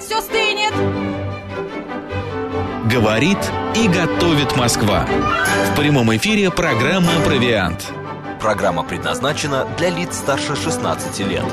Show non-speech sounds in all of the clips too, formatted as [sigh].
опять все стынет. Говорит и готовит Москва. В прямом эфире программа «Провиант». Программа предназначена для лиц старше 16 лет.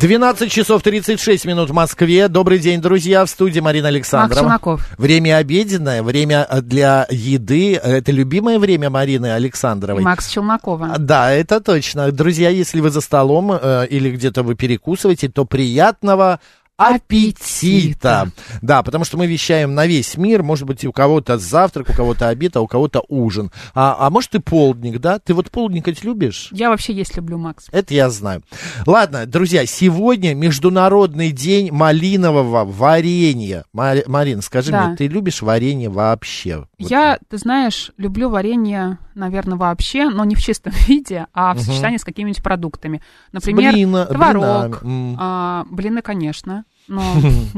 12 часов 36 минут в Москве. Добрый день, друзья. В студии Марина Александрова. Макс Челноков. Время обеденное, время э, для еды. Это любимое время Марины Александровой. И Макс Челнокова. Да, это точно. Друзья, если вы за столом э, или где-то вы перекусываете, то приятного аппетита. Да, потому что мы вещаем на весь мир. Может быть, у кого-то завтрак, у кого-то обед, а у кого-то ужин. А, а может, и полдник, да? Ты вот полдник ведь любишь? Я вообще есть люблю, Макс. Это я знаю. Ладно, друзья, сегодня Международный день малинового варенья. Мари- Марин, скажи Да. мне, ты любишь варенье вообще? Вот. Я, ты знаешь, люблю варенье, наверное, вообще, но не в чистом [laughs] виде, а в сочетании с какими-нибудь продуктами. Например, блина- творог. блинами, а, блины, конечно. Но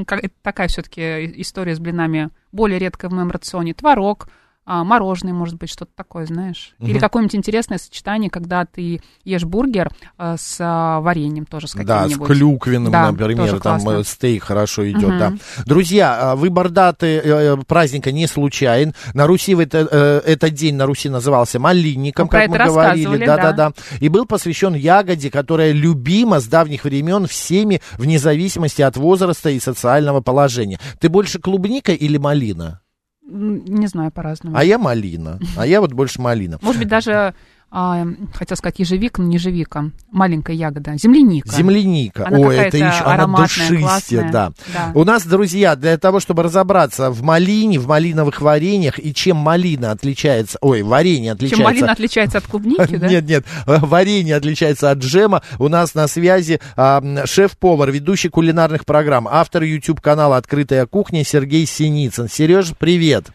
[laughs] такая все-таки история с блинами более редкая в моем рационе. Творог, а, мороженое, может быть, что-то такое, знаешь. Или какое-нибудь интересное сочетание, когда ты ешь бургер а, с а, вареньем тоже, с Да, с каким-нибудь. клюквенным, Да, например, там классно. э, стейк хорошо идет, Мгм. да. Друзья, а, выбор даты э, праздника не случайен. На Руси в это, этот день на Руси назывался малинником, Мы про как мы говорили. да, да. да. И был посвящен ягоде, которая любима с давних времен всеми, вне зависимости от возраста и социального положения. Ты больше клубника или малина? Не знаю, по-разному. А я малина. А я вот больше малина. Может быть, даже, а, хотел сказать, ежевика, но не ежевика. Маленькая ягода. Земляника. Земляника. Она Ой, это еще она душистая, да. Да. У нас, друзья, для того, чтобы разобраться в малине, в малиновых вареньях и чем малина отличается, ой, варенье отличается... Чем малина отличается от клубники, [laughs] да? Нет, нет, варенье отличается от джема. У нас на связи а, шеф-повар, ведущий кулинарных программ, автор YouTube-канала «Открытая кухня» Сергей Синицын. Сереж, привет.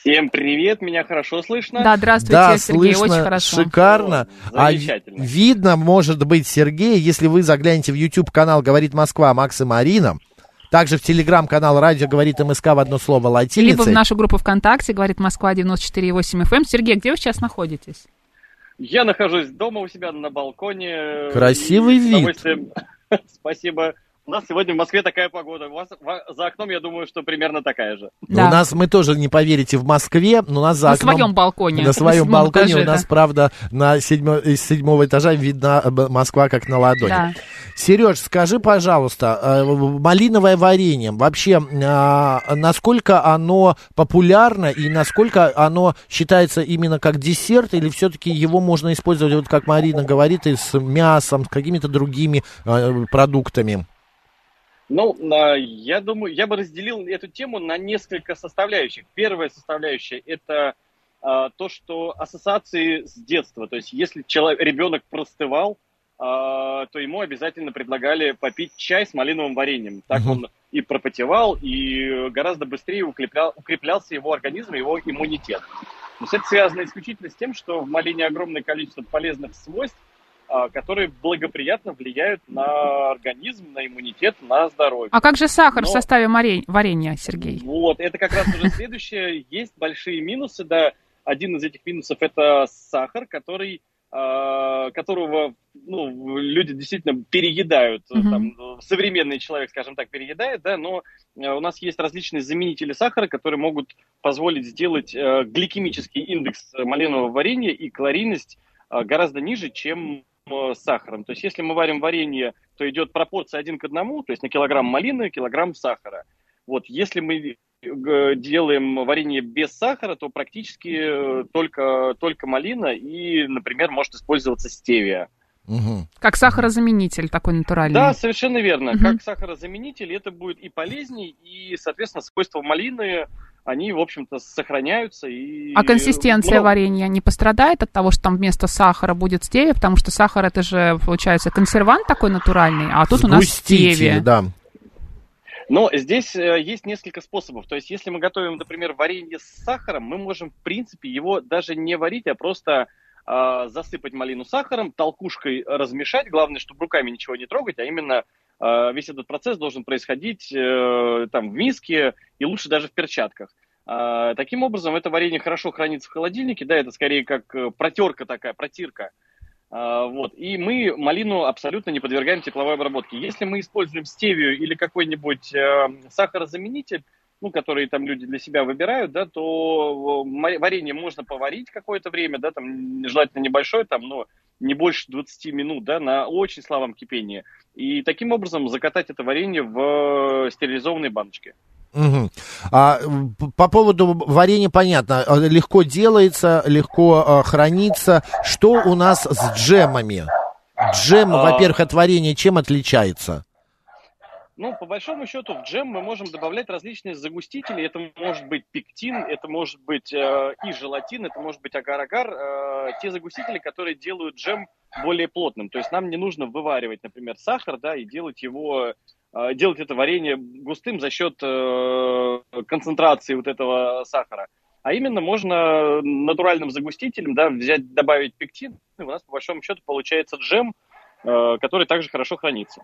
Всем привет, меня хорошо слышно? Да, здравствуйте, да, Сергей, слышно, очень хорошо. шикарно. О, А замечательно. видно, может быть, Сергей, если вы заглянете в YouTube-канал «Говорит Москва» Макс и Марина, также в телеграм-канал «Радио говорит МСК» в одно слово Либо латиницей. в нашу группу ВКонтакте, говорит Москва 94,8 FM. Сергей, где вы сейчас находитесь? Я нахожусь дома у себя на балконе. Красивый вид. [laughs] Спасибо. У нас сегодня в Москве такая погода. У вас за окном, я думаю, что примерно такая же. Ну, У нас, мы тоже, не поверите, в Москве, но у нас за На окном- своем балконе. На своем балконе этаже, у нас, да. правда, на седьмо- из седьмого этажа видна э, Москва как на ладони. Да. Сереж, скажи, пожалуйста, э, малиновое варенье, вообще, а, насколько оно популярно и насколько оно считается именно как десерт, или все-таки его можно использовать, вот как Марина говорит, и с мясом, с какими-то другими э, продуктами? Ну, а, я думаю, я бы разделил эту тему на несколько составляющих. Первая составляющая – это а, то, что ассоциации с детства. То есть, если человек, ребенок простывал, а, то ему обязательно предлагали попить чай с малиновым вареньем. Так Мгм. он и пропотевал, и гораздо быстрее укреплял, укреплялся его организм, его иммунитет. То есть это связано исключительно с тем, что в малине огромное количество полезных свойств, которые благоприятно влияют на организм, на иммунитет, на здоровье. А как же сахар в Но- составе море- варенья, Сергей? Вот, это как раз уже следующее. Есть большие минусы, да. Один из этих минусов это сахар, который, а, которого ну, люди действительно переедают. Мгм. Там, современный человек, скажем так, переедает, да, но э, у нас есть различные заменители сахара, которые могут позволить сделать э, гликемический индекс малинового варенья и калорийность э, гораздо ниже, чем с сахаром. То есть, если мы варим варенье, то идет пропорция один к одному, то есть на килограмм малины килограмм сахара. Вот, если мы э, делаем варенье без сахара, то практически э, только, только малина и, например, может использоваться стевия. Мгм. Как сахарозаменитель такой натуральный. Да, совершенно верно. Мгм. Как сахарозаменитель это будет и полезней, и, соответственно, свойства малины, они, в общем-то, сохраняются. И, А консистенция ну, варенья не пострадает от того, что там вместо сахара будет стевия, потому что сахар это же, получается, консервант такой натуральный, а тут у нас Сгуститель, стевия. да. Но здесь э, есть несколько способов. То есть, если мы готовим, например, варенье с сахаром, мы можем, в принципе, его даже не варить, а просто э, засыпать малину сахаром, толкушкой размешать. Главное, чтобы руками ничего не трогать, а именно э, весь этот процесс должен происходить э, там в миске и лучше даже в перчатках. А, таким образом, это варенье хорошо хранится в холодильнике, да, это скорее как э, протерка такая, протирка. А, вот. И мы малину абсолютно не подвергаем тепловой обработке. Если мы используем стевию или какой-нибудь э, сахарозаменитель, ну, которые там люди для себя выбирают, да, то э, варенье можно поварить какое-то время, да, там желательно небольшое, там, но не больше 20 минут, да, на очень слабом кипении. И таким образом закатать это варенье в э, стерилизованной баночке. Угу. А, по поводу варенья понятно. Э, легко делается, легко а, хранится. Что у нас с джемами? Джем, а... во-первых, от варенья чем отличается? Ну, по большому счету, в джем мы можем добавлять различные загустители. Это может быть пектин, это может быть э, и желатин, это может быть агар-агар. Э, те загустители, которые делают джем более плотным. То есть нам не нужно вываривать, например, сахар, да, и делать его Э, делать это варенье густым за счет э, концентрации вот этого сахара. А именно можно натуральным загустителем да, взять, добавить пектин, и у нас по большому счету получается джем, который также хорошо хранится.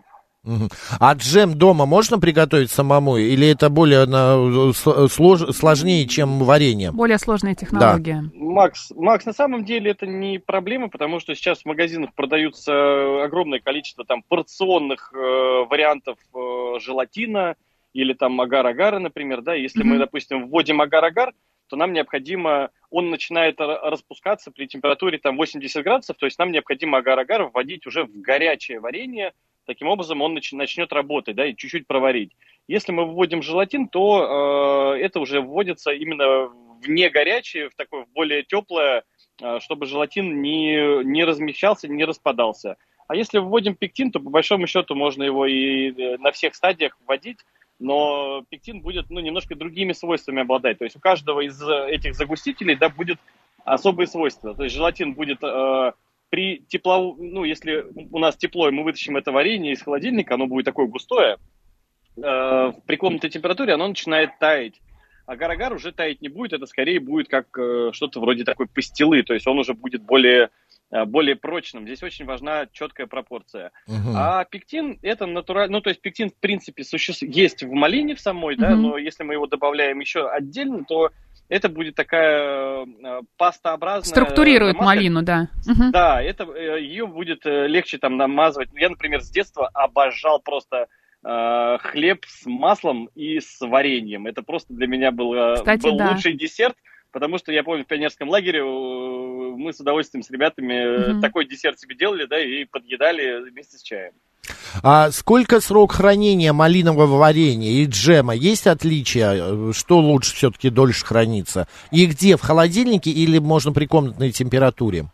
А джем дома можно приготовить самому, или это более на, слож, сложнее, чем варенье? Более сложная технология. Да. Макс, Макс, на самом деле это не проблема, потому что сейчас в магазинах продаются огромное количество там порционных э, вариантов э, желатина или там агар-агара, например, да. Если mm-hmm. мы, допустим, вводим агар-агар, то нам необходимо, он начинает распускаться при температуре там 80 градусов, то есть нам необходимо агар-агар вводить уже в горячее варенье, Таким образом, он нач- начнет работать, да, и чуть-чуть проварить. Если мы вводим желатин, то э, это уже вводится именно в не горячее, в такое в более теплое, э, чтобы желатин не, не размещался, не распадался. А если вводим пектин, то по большому счету можно его и э, на всех стадиях вводить, но пектин будет ну, немножко другими свойствами обладать. То есть у каждого из этих загустителей да, будет особые свойства. То есть желатин будет э, при тепло, ну, если у нас тепло, и мы вытащим это варенье из холодильника, оно будет такое густое, э, при комнатной температуре оно начинает таять. А агар уже таять не будет, это скорее будет как э, что-то вроде такой пастилы, то есть он уже будет более, э, более прочным. Здесь очень важна четкая пропорция. Uh-huh. А пектин это натурально, ну то есть пектин в принципе существует, есть в малине в самой, uh-huh. да, но если мы его добавляем еще отдельно, то это будет такая э, пастообразная... Структурирует маска. малину, да. Да, это, э, ее будет э, легче там намазывать. Я, например, с детства обожал просто э, хлеб с маслом и с вареньем. Это просто для меня был, Кстати, был да. лучший десерт, потому что я помню, в пионерском лагере мы с удовольствием с ребятами угу. такой десерт себе делали, да, и подъедали вместе с чаем. А сколько срок хранения малинового варенья и джема? Есть отличия? Что лучше все-таки дольше хранится? И где? В холодильнике или можно при комнатной температуре?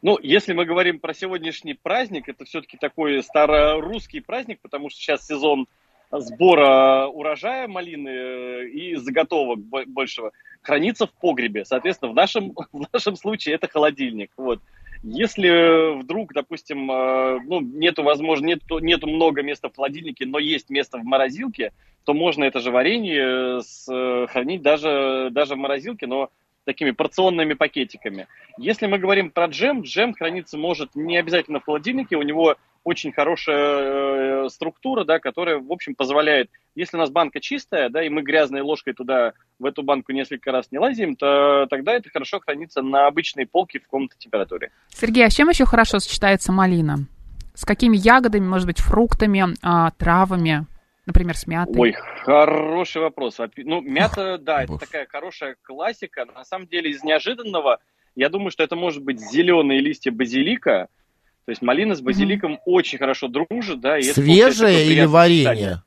Ну, если мы говорим про сегодняшний праздник, это все-таки такой старорусский праздник, потому что сейчас сезон сбора урожая малины э, и заготовок большего хранится в погребе. Соответственно, в нашем, [laughs] в нашем случае это холодильник. Вот. Если вдруг, допустим, э, ну, нету возможно, нету, нету много места в холодильнике, но есть место в морозилке, то можно это же варенье э, хранить даже, даже в морозилке, но такими порционными пакетиками. Если мы говорим про джем, джем храниться может не обязательно в холодильнике, у него очень хорошая э, структура, да, которая, в общем, позволяет, если у нас банка чистая, да, и мы грязной ложкой туда, в эту банку несколько раз не лазим, то тогда это хорошо хранится на обычной полке в комнатной температуре. Сергей, а с чем еще хорошо сочетается малина? С какими ягодами, может быть, фруктами, а, травами? Например, с мятой? Ой, хороший вопрос. Ну, мята, да, это такая хорошая классика. На самом деле, из неожиданного, я думаю, что это может быть зеленые листья базилика, то есть малина с базиликом mm-hmm. очень хорошо дружит, да. И Свежее или варенье?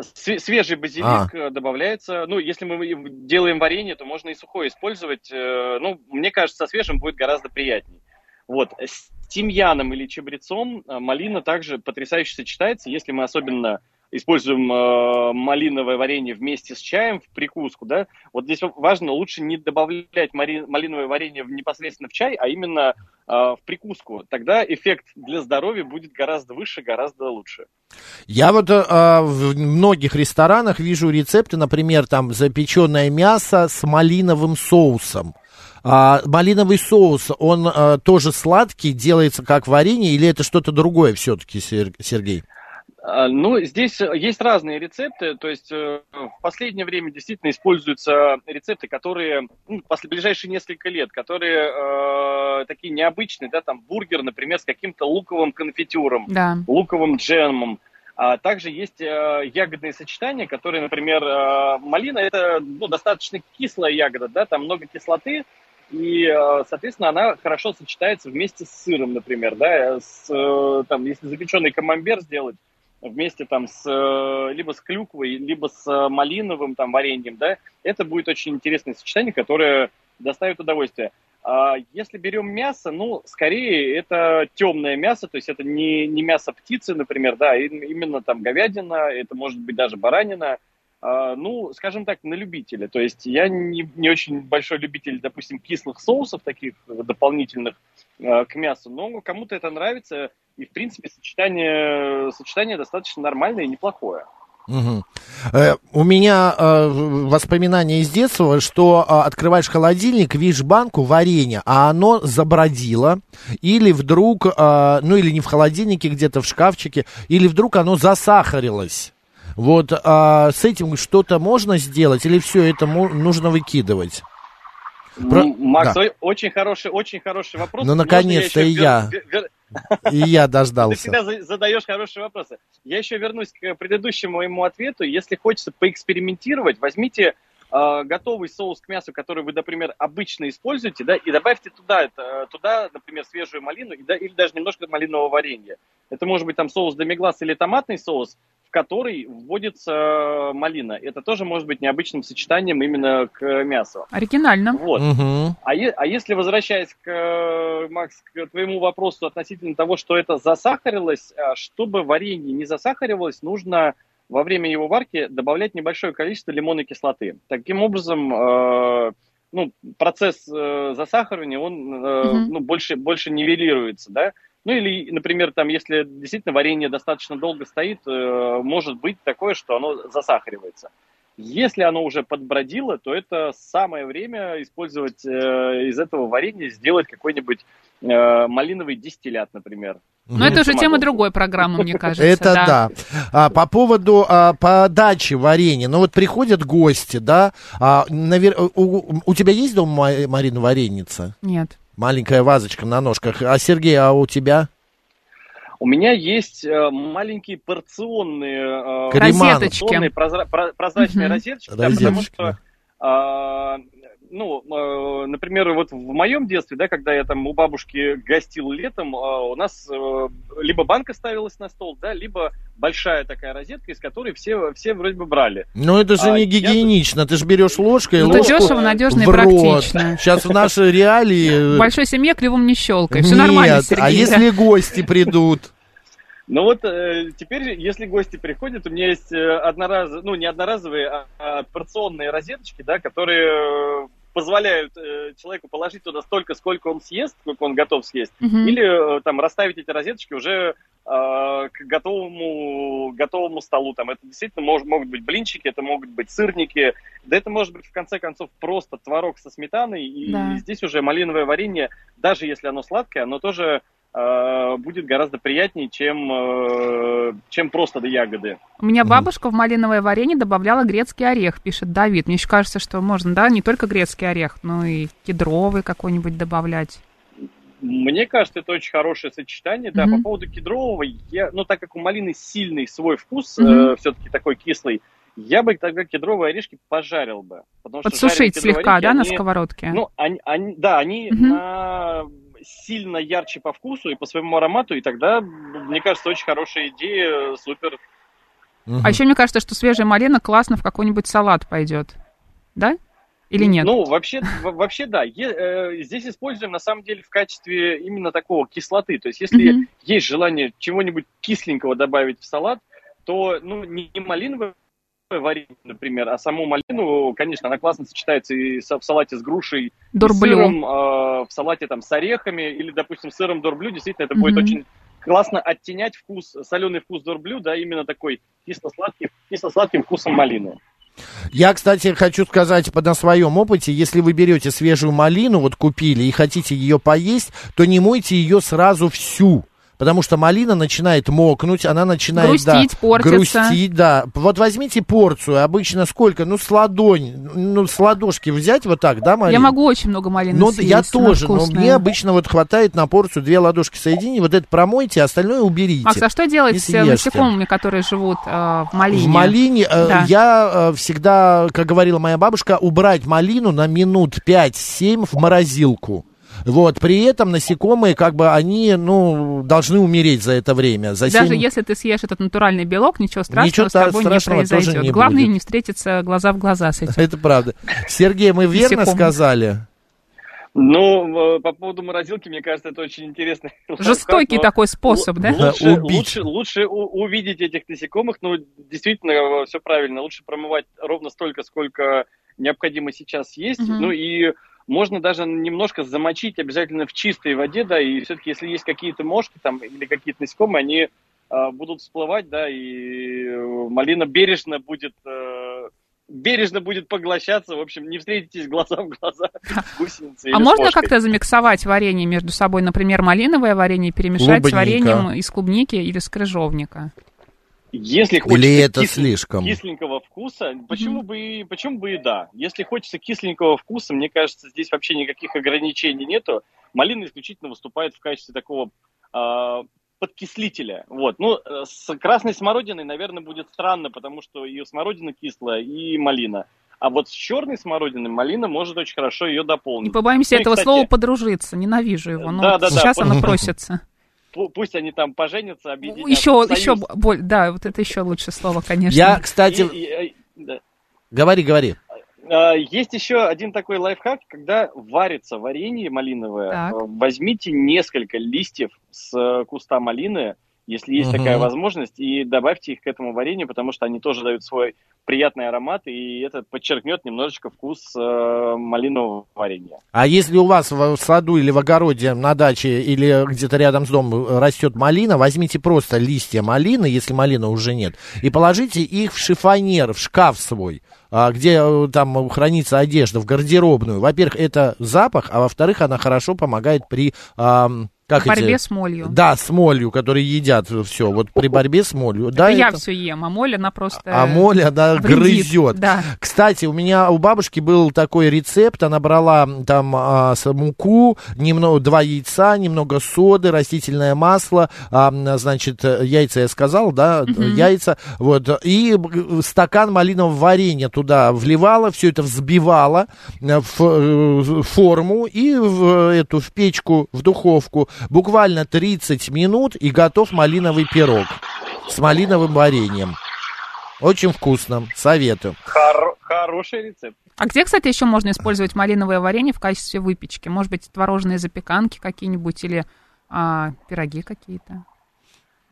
Свежий базилик а. Э, добавляется. Ну, если мы делаем варенье, то можно и сухое использовать. Э, ну, мне кажется, со свежим будет гораздо приятнее. Вот. С тимьяном или чабрецом э, малина также потрясающе сочетается, если мы особенно используем э, малиновое варенье вместе с чаем в прикуску, да, вот здесь важно лучше не добавлять мари, малиновое варенье непосредственно в чай, а именно э, в прикуску. Тогда эффект для здоровья будет гораздо выше, гораздо лучше. Я вот э, в многих ресторанах вижу рецепты, например, там запеченное мясо с малиновым соусом. А, малиновый соус, он а, тоже сладкий, делается как варенье, или это что-то другое все-таки, Сергей? А, ну, здесь э, есть разные рецепты, то есть э, в последнее время действительно используются рецепты, которые, ну, в ближайшие несколько лет, которые э, э, такие необычные, да, там бургер, например, с каким-то луковым конфитюром, Да. луковым джемом. А также есть э, ягодные сочетания, которые, например, э, малина это ну, достаточно кислая ягода, да, там много кислоты, и, э, соответственно, она хорошо сочетается вместе с сыром, например, да, с, э, там, если запеченный камамбер сделать вместе там с э, либо с клюквой, либо с э, малиновым там вареньем, да, это будет очень интересное сочетание, которое доставит удовольствие. А если берем мясо, ну, скорее это темное мясо, то есть это не, не мясо птицы, например, да, и- именно там говядина, это может быть даже баранина, А, ну, скажем так, на любителя. То есть я не, не очень большой любитель, допустим, кислых соусов таких дополнительных э, к мясу, но кому-то это нравится, и, в принципе, сочетание, сочетание достаточно нормальное и неплохое. Мгм. Э, У меня э, воспоминания из детства, что э, открываешь холодильник, видишь банку варенья, а оно забродило, или вдруг, э, ну или не в холодильнике, где-то в шкафчике, или вдруг оно засахарилось. Вот а, с этим что-то можно сделать, или все это нужно выкидывать? Про- М, Макс, да. очень хороший, очень хороший вопрос. Ну, наконец-то и я. вер- И я [laughs] Ты дождался. всегда за- задаешь хорошие вопросы. Я еще вернусь к предыдущему моему ответу. Если хочется поэкспериментировать, возьмите э, готовый соус к мясу, который вы, например, обычно используете, да, и добавьте туда, это, туда, например, свежую малину и да- или даже немножко малинового варенья. Это может быть там соус демиглас или томатный соус, который вводится э, малина. Это тоже может быть необычным сочетанием именно к мясу. Оригинально. Вот. Мгм. А, е- а если возвращаясь к, э, Макс, к твоему вопросу относительно того, что это засахарилось, а, чтобы варенье не засахаривалось, нужно во время его варки добавлять небольшое количество лимонной кислоты. Таким образом, э, ну, процесс э, засахаривания, он э, Мгм. ну, больше, больше нивелируется, да. Ну или, например, там, если действительно варенье достаточно долго стоит, э, может быть такое, что оно засахаривается. Если оно уже подбродило, то это самое время использовать э, из этого варенья, сделать какой-нибудь э, малиновый дистиллят, например. Но это уже тема другой программы, мне [laughs] кажется. Это да. А, по поводу а, подачи варенья. Ну вот приходят гости, да. А, навер- у, у тебя есть дома, Ма- Марина, вареница? Нет. Маленькая вазочка на ножках. А Сергей, а у тебя? У меня есть э, маленькие порционные, э. Розеточки. прозра- про- прозрачные Мгм. розеточки, да, потому что а, ну, э, например, вот в моем детстве, да, когда я там у бабушки гостил летом, а, у нас э, либо банка ставилась на стол, да, либо большая такая розетка, из которой все, все вроде бы брали. Ну это же А, не я- гигиенично. Ты же берешь ложкой Ну, ложку дешево, надежно и практично. Сейчас в наши реалии... В большой семье клювом не щелкай. Все нормально, Сергей. а если гости придут? Ну вот э, теперь, если гости приходят, у меня есть э, одноразовые, ну не одноразовые, а, а порционные розеточки, да, которые э, позволяют э, человеку положить туда столько, сколько он съест, сколько он готов съесть, Мгм. или э, там расставить эти розеточки уже э, к готовому, готовому столу. Там это действительно мож- могут быть блинчики, это могут быть сырники, да это может быть в конце концов просто творог со сметаной, и Да. здесь уже малиновое варенье, даже если оно сладкое, оно тоже будет гораздо приятнее, чем, э, чем просто до ягоды. У меня бабушка в малиновое варенье добавляла грецкий орех, пишет Давид. Мне еще кажется, что можно, да, не только грецкий орех, но и кедровый какой-нибудь добавлять. Мне кажется, это очень хорошее сочетание. Да, Мгм. по поводу кедрового, я, ну, так как у малины сильный свой вкус, Мгм. все-таки такой кислый, я бы тогда кедровые орешки пожарил бы. Подсушить слегка, орешки, да, на они- сковородке? Ну, они, они- да, они Мгм. на- сильно ярче по вкусу и по своему аромату, и тогда, мне кажется, очень хорошая идея, супер. А еще мне кажется, что свежая малина классно в какой-нибудь салат пойдет. Да? Или нет? Ну, вообще, вообще да. Е- э, здесь используем, на самом деле, в качестве именно такого кислоты. То есть, если Мгм. есть желание чего-нибудь кисленького добавить в салат, то, ну, не не варенье, например, а саму малину, конечно, она классно сочетается и в салате с грушей, и с Дурблю. сыром, э, в салате там с орехами, или, допустим, с сыром дорблю. Действительно, это будет Мгм. очень классно оттенять вкус, соленый вкус дорблю, да, именно такой кисло-сладкий, кисло-сладким вкусом малины. Я, кстати, хочу сказать по- на своем опыте, если вы берете свежую малину, вот купили и хотите ее поесть, то не мойте ее сразу всю. Потому что малина начинает мокнуть, она начинает Грустить, да, портиться. грустить, да. Вот возьмите порцию, обычно сколько? Ну, с ладонь, ну, с ладошки взять вот так, да, Марина? Я могу очень много малины Ну, съесть, я тоже, но мне обычно вот хватает на порцию две ладошки соедини, вот это промойте, а остальное уберите. Макс, а что делать с съешьте. насекомыми, которые живут э, в малине? В малине э, Да. я э, всегда, как говорила моя бабушка, убрать малину на минут 5-7 в морозилку. Вот, при этом насекомые, как бы, они, ну, должны умереть за это время. За Даже семь- если ты съешь этот натуральный белок, ничего страшного Ничего с тобой не страшного тоже произойдет. не Главное будет. не встретиться глаза в глаза с этим. Это правда. Сергей, мы верно сказали? Ну, э, по поводу морозилки, мне кажется, это очень интересно. [laughs] Жестокий такой способ, да? Лучше, Убить. лучше, лучше у- увидеть этих насекомых, ну, действительно, все правильно. Лучше промывать ровно столько, сколько необходимо сейчас есть. Мгм. Ну и можно даже немножко замочить обязательно в чистой воде, да, и все-таки, если есть какие-то мошки там или какие-то насекомые, они а, будут всплывать, да, и э, малина бережно будет э, бережно будет поглощаться. В общем, не встретитесь глаза в глаза [laughs] с гусеницей А можно как-то замиксовать варенье между собой, например, малиновое варенье перемешать Клубника. с вареньем из клубники или с крыжовника? Если хочется Или это кислен- слишком? кисленького вкуса, почему бы и почему бы и да. Если хочется кисленького вкуса, мне кажется, здесь вообще никаких ограничений нету. Малина исключительно выступает в качестве такого а, подкислителя. Вот. Ну, э, с красной смородиной, наверное, будет странно, потому что и смородина кислая, и малина. А вот с черной смородиной малина может очень хорошо ее Не дополнить. побоимся Ну и, этого кстати, слова подружиться, ненавижу его. Но Да, вот да, да, сейчас по- оно просится. Пу- Пусть они там поженятся, объединятся. Еще, еще боль, да, вот это еще лучше слово, конечно. Я, кстати... И- и- да. Говори, говори. А, Есть еще один такой лайфхак, когда варится варенье малиновое, Так. возьмите несколько листьев с куста малины, если есть Мгм. такая возможность, и добавьте их к этому варенью, потому что они тоже дают свой приятный аромат, и это подчеркнет немножечко вкус э, малинового варенья. А если у вас в саду или в огороде на даче или где-то рядом с домом растет малина, возьмите просто листья малины, если малины уже нет, и положите их в шифонер, в шкаф свой, а, где э, там хранится одежда, в гардеробную. Во-первых, это запах, а во-вторых, она хорошо помогает при... ам, как В борьбе эти- с молью. Да, с молью, которые едят все. Вот при борьбе с молью. да, Это я это- все ем, а моль, она просто... А моль, она вредит, грызет. да. Кстати, у меня у бабушки был такой рецепт. Она брала там а, муку, немного два яйца, немного соды, растительное масло, а, значит э, яйца я сказал, да, Мгм. яйца, вот и б- стакан малинового варенья туда вливала, все это взбивала э, в э, форму и в эту в печку, в духовку. Буквально 30 минут и готов малиновый пирог с малиновым вареньем. Очень вкусно, советую. Хор- хороший рецепт. А где, кстати, еще можно использовать малиновое варенье в качестве выпечки? Может быть, творожные запеканки какие-нибудь или а, пироги какие-то?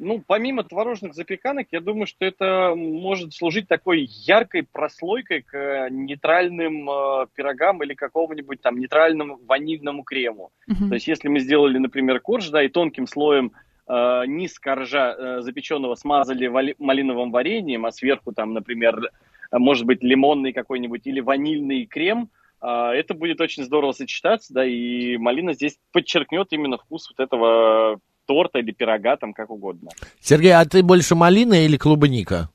Ну, помимо творожных запеканок, я думаю, что это может служить такой яркой прослойкой к нейтральным э, пирогам или какому-нибудь там нейтральному ванильному крему. Мгм. То есть, если мы сделали, например, корж, да, и тонким слоем э, низ коржа э, запеченного смазали вали- малиновым вареньем, а сверху там, например, может быть, лимонный какой-нибудь или ванильный крем, э, это будет очень здорово сочетаться, да, и малина здесь подчеркнет именно вкус вот этого торта или пирога, там как угодно. Сергей, а ты больше малина или клубника?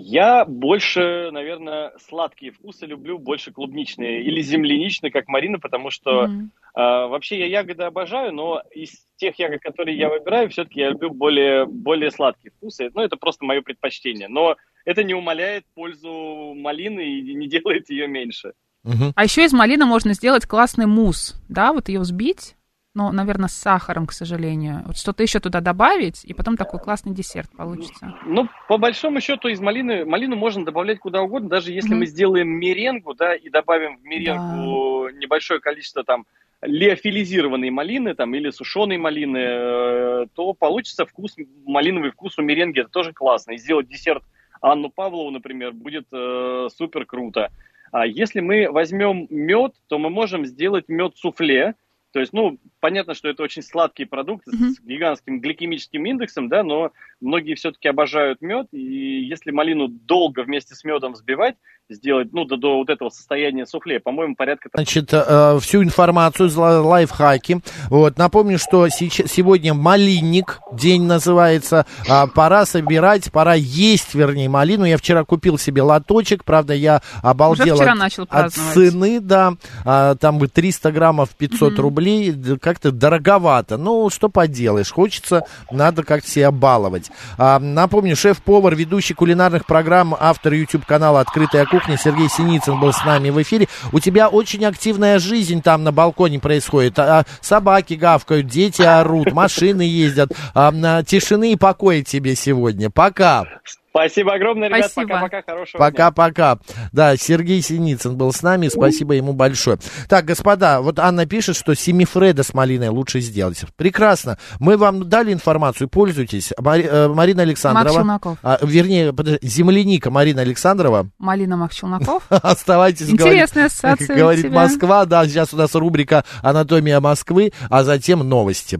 Я больше, наверное, сладкие вкусы люблю, больше клубничные или земляничные, как Марина, потому что Мгм. а, вообще я ягоды обожаю, но из тех ягод, которые я выбираю, все-таки я люблю более, более сладкие вкусы. Ну, это просто мое предпочтение. Но это не умаляет пользу малины и не делает ее меньше. Мгм. А еще из малины можно сделать классный мусс, да, вот ее взбить, но, наверное, с сахаром, к сожалению. Вот что-то еще туда добавить, и потом такой классный десерт получится. Ну, по большому счету, из малины, малину можно добавлять куда угодно, даже если Мгм. мы сделаем меренгу, да, и добавим в меренгу небольшое количество там леофилизированной малины там, или сушеной малины, э, то получится вкус, малиновый вкус у меренги, это тоже классно. И сделать десерт Анну Павлову, например, будет э, супер круто. А если мы возьмем мед, то мы можем сделать мед суфле, то есть, ну, понятно, что это очень сладкий продукт Мгм. с гигантским гликемическим индексом, да, но многие все-таки обожают мед, и если малину долго вместе с медом взбивать, сделать, ну, до, до вот этого состояния суфле, по-моему, порядка Значит, э, всю информацию, лайфхаки. Вот, напомню, что сеч- сегодня малинник, день называется. А, пора собирать, пора есть, вернее, малину. Я вчера купил себе лоточек, правда, я обалдел вчера от, начал от цены, да. А, там бы 300 граммов 500 Мгм. рублей, как-то дороговато. Ну, что поделаешь, хочется, надо как-то себя баловать. А, напомню, шеф-повар, ведущий кулинарных программ, автор YouTube-канала «Открытая кухня» Сергей Синицын был с нами в эфире. У тебя очень активная жизнь там на балконе происходит. А, собаки гавкают, дети орут, машины ездят. А, на- тишины и покоя тебе сегодня. Пока. Спасибо огромное, ребят. Спасибо. Пока-пока. Хорошего дня. Пока-пока. Да, Сергей Синицын был с нами, спасибо ему большое. Так, господа, вот Анна пишет, что семифреда с малиной лучше сделать. Прекрасно. Мы вам дали информацию, пользуйтесь. Мари- э, Марина Александрова. А, вернее, подожди, земляника Марина Александрова. Малина Мак Челноков. [laughs] Оставайтесь, Интересная говорит, ассоциация говорит. Москва. Да, сейчас у нас рубрика «Анатомия Москвы», а затем новости.